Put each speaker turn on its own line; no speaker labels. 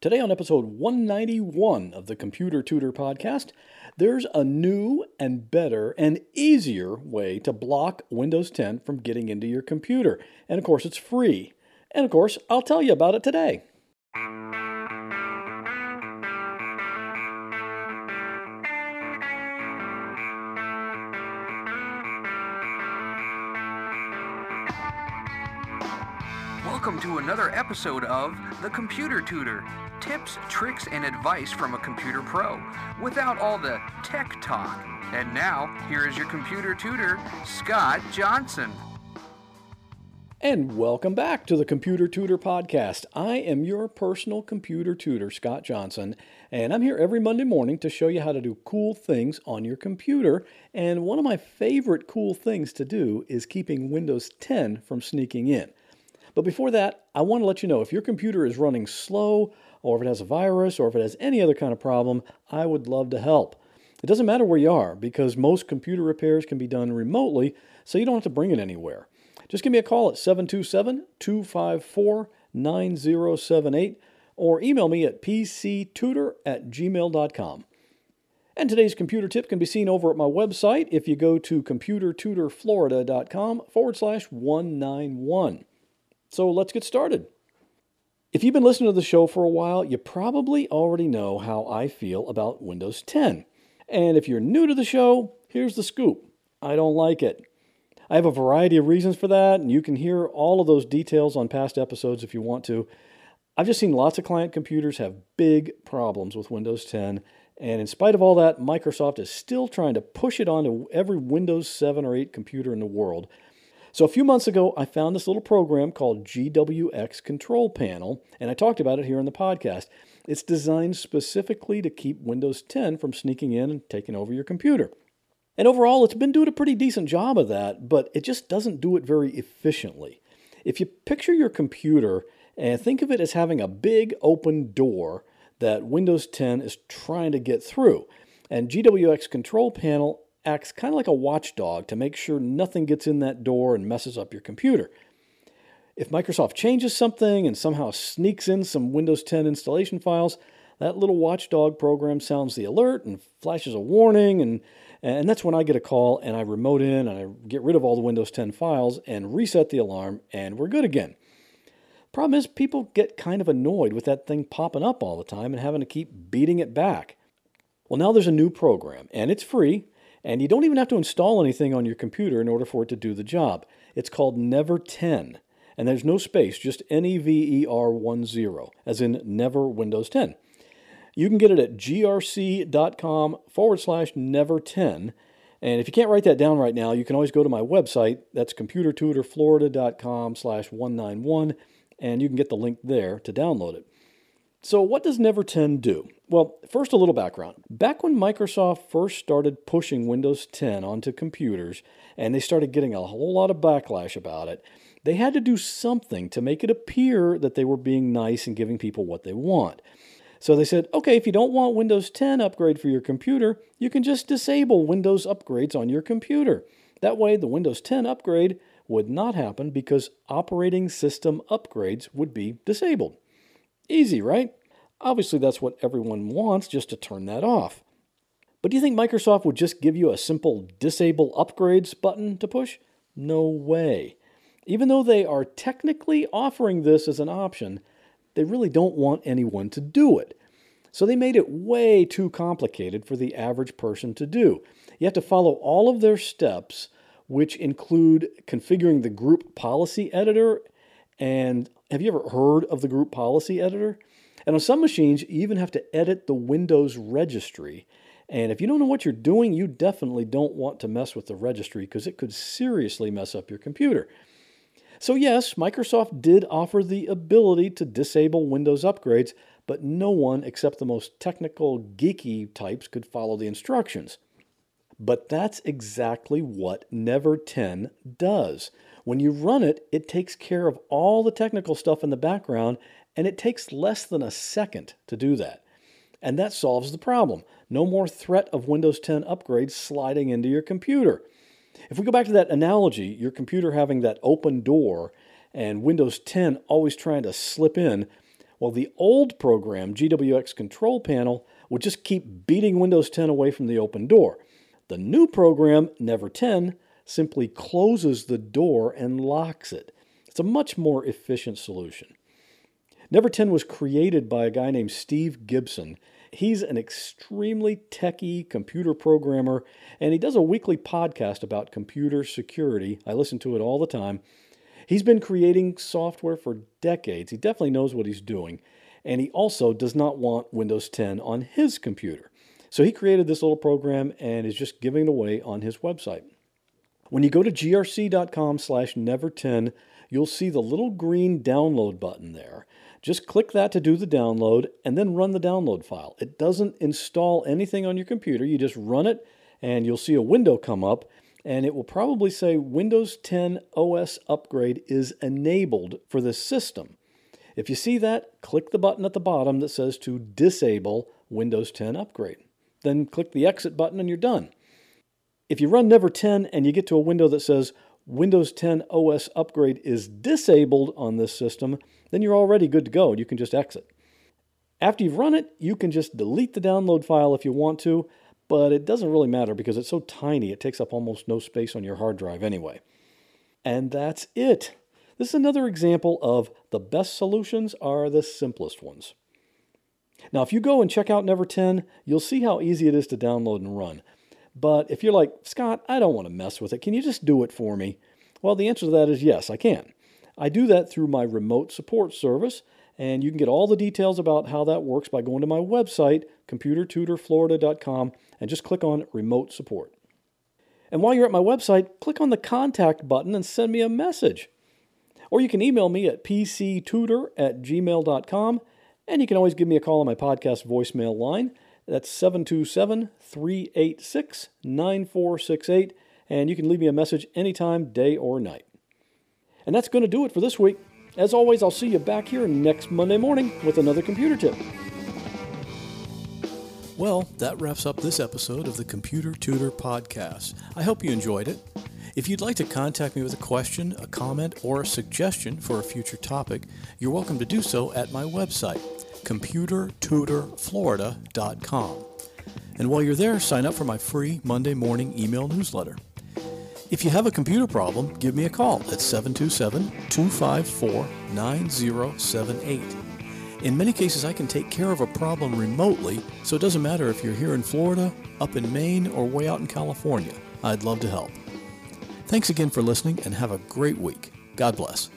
Today, on episode 191 of the Computer Tutor podcast, there's a new and better and easier way to block Windows 10 from getting into your computer. And of course, it's free. And of course, I'll tell you about it today.
Welcome to another episode of The Computer Tutor tips, tricks, and advice from a computer pro without all the tech talk. And now, here is your computer tutor, Scott Johnson.
And welcome back to the Computer Tutor Podcast. I am your personal computer tutor, Scott Johnson, and I'm here every Monday morning to show you how to do cool things on your computer. And one of my favorite cool things to do is keeping Windows 10 from sneaking in. But before that, I want to let you know if your computer is running slow, or if it has a virus, or if it has any other kind of problem, I would love to help. It doesn't matter where you are because most computer repairs can be done remotely, so you don't have to bring it anywhere. Just give me a call at 727 254 9078 or email me at pctutor at gmail.com. And today's computer tip can be seen over at my website if you go to computertutorflorida.com forward slash 191. So let's get started. If you've been listening to the show for a while, you probably already know how I feel about Windows 10. And if you're new to the show, here's the scoop I don't like it. I have a variety of reasons for that, and you can hear all of those details on past episodes if you want to. I've just seen lots of client computers have big problems with Windows 10, and in spite of all that, Microsoft is still trying to push it onto every Windows 7 or 8 computer in the world. So a few months ago, I found this little program called GWX Control Panel, and I talked about it here in the podcast. It's designed specifically to keep Windows 10 from sneaking in and taking over your computer. And overall, it's been doing a pretty decent job of that, but it just doesn't do it very efficiently. If you picture your computer and think of it as having a big open door that Windows 10 is trying to get through, and GWX Control Panel acts kind of like a watchdog to make sure nothing gets in that door and messes up your computer. If Microsoft changes something and somehow sneaks in some Windows 10 installation files, that little watchdog program sounds the alert and flashes a warning and and that's when I get a call and I remote in and I get rid of all the Windows 10 files and reset the alarm and we're good again. Problem is people get kind of annoyed with that thing popping up all the time and having to keep beating it back. Well, now there's a new program and it's free and you don't even have to install anything on your computer in order for it to do the job. It's called Never 10. And there's no space, just N E V E R 1 0, as in Never Windows 10. You can get it at grc.com forward slash never 10. And if you can't write that down right now, you can always go to my website. That's computertutorflorida.com slash 191, and you can get the link there to download it. So, what does Never 10 do? Well, first, a little background. Back when Microsoft first started pushing Windows 10 onto computers, and they started getting a whole lot of backlash about it, they had to do something to make it appear that they were being nice and giving people what they want. So they said, okay, if you don't want Windows 10 upgrade for your computer, you can just disable Windows upgrades on your computer. That way, the Windows 10 upgrade would not happen because operating system upgrades would be disabled. Easy, right? Obviously, that's what everyone wants, just to turn that off. But do you think Microsoft would just give you a simple disable upgrades button to push? No way. Even though they are technically offering this as an option, they really don't want anyone to do it. So they made it way too complicated for the average person to do. You have to follow all of their steps, which include configuring the group policy editor and have you ever heard of the group policy editor? And on some machines, you even have to edit the Windows registry. And if you don't know what you're doing, you definitely don't want to mess with the registry because it could seriously mess up your computer. So, yes, Microsoft did offer the ability to disable Windows upgrades, but no one except the most technical, geeky types could follow the instructions. But that's exactly what Never 10 does. When you run it, it takes care of all the technical stuff in the background, and it takes less than a second to do that. And that solves the problem. No more threat of Windows 10 upgrades sliding into your computer. If we go back to that analogy, your computer having that open door and Windows 10 always trying to slip in, Well, the old program, GWX Control Panel, would just keep beating Windows 10 away from the open door. The new program, Never 10, simply closes the door and locks it. It's a much more efficient solution. Never 10 was created by a guy named Steve Gibson. He's an extremely techie computer programmer, and he does a weekly podcast about computer security. I listen to it all the time. He's been creating software for decades. He definitely knows what he's doing. And he also does not want Windows 10 on his computer. So he created this little program and is just giving it away on his website. When you go to grc.com slash never10, you'll see the little green download button there. Just click that to do the download and then run the download file. It doesn't install anything on your computer. You just run it and you'll see a window come up and it will probably say Windows 10 OS upgrade is enabled for this system. If you see that, click the button at the bottom that says to disable Windows 10 upgrade. Then click the exit button and you're done. If you run Never 10 and you get to a window that says Windows 10 OS upgrade is disabled on this system, then you're already good to go. You can just exit. After you've run it, you can just delete the download file if you want to, but it doesn't really matter because it's so tiny, it takes up almost no space on your hard drive anyway. And that's it. This is another example of the best solutions are the simplest ones. Now, if you go and check out Never 10, you'll see how easy it is to download and run. But if you're like, Scott, I don't want to mess with it, can you just do it for me? Well, the answer to that is yes, I can. I do that through my remote support service, and you can get all the details about how that works by going to my website, computertutorflorida.com, and just click on Remote Support. And while you're at my website, click on the contact button and send me a message. Or you can email me at pctutor at gmail.com, and you can always give me a call on my podcast voicemail line. That's 727 386 9468, and you can leave me a message anytime, day or night. And that's going to do it for this week. As always, I'll see you back here next Monday morning with another computer tip.
Well, that wraps up this episode of the Computer Tutor Podcast. I hope you enjoyed it. If you'd like to contact me with a question, a comment, or a suggestion for a future topic, you're welcome to do so at my website, computertutorflorida.com. And while you're there, sign up for my free Monday morning email newsletter. If you have a computer problem, give me a call at 727 254 9078. In many cases, I can take care of a problem remotely, so it doesn't matter if you're here in Florida, up in Maine, or way out in California. I'd love to help. Thanks again for listening and have a great week. God bless.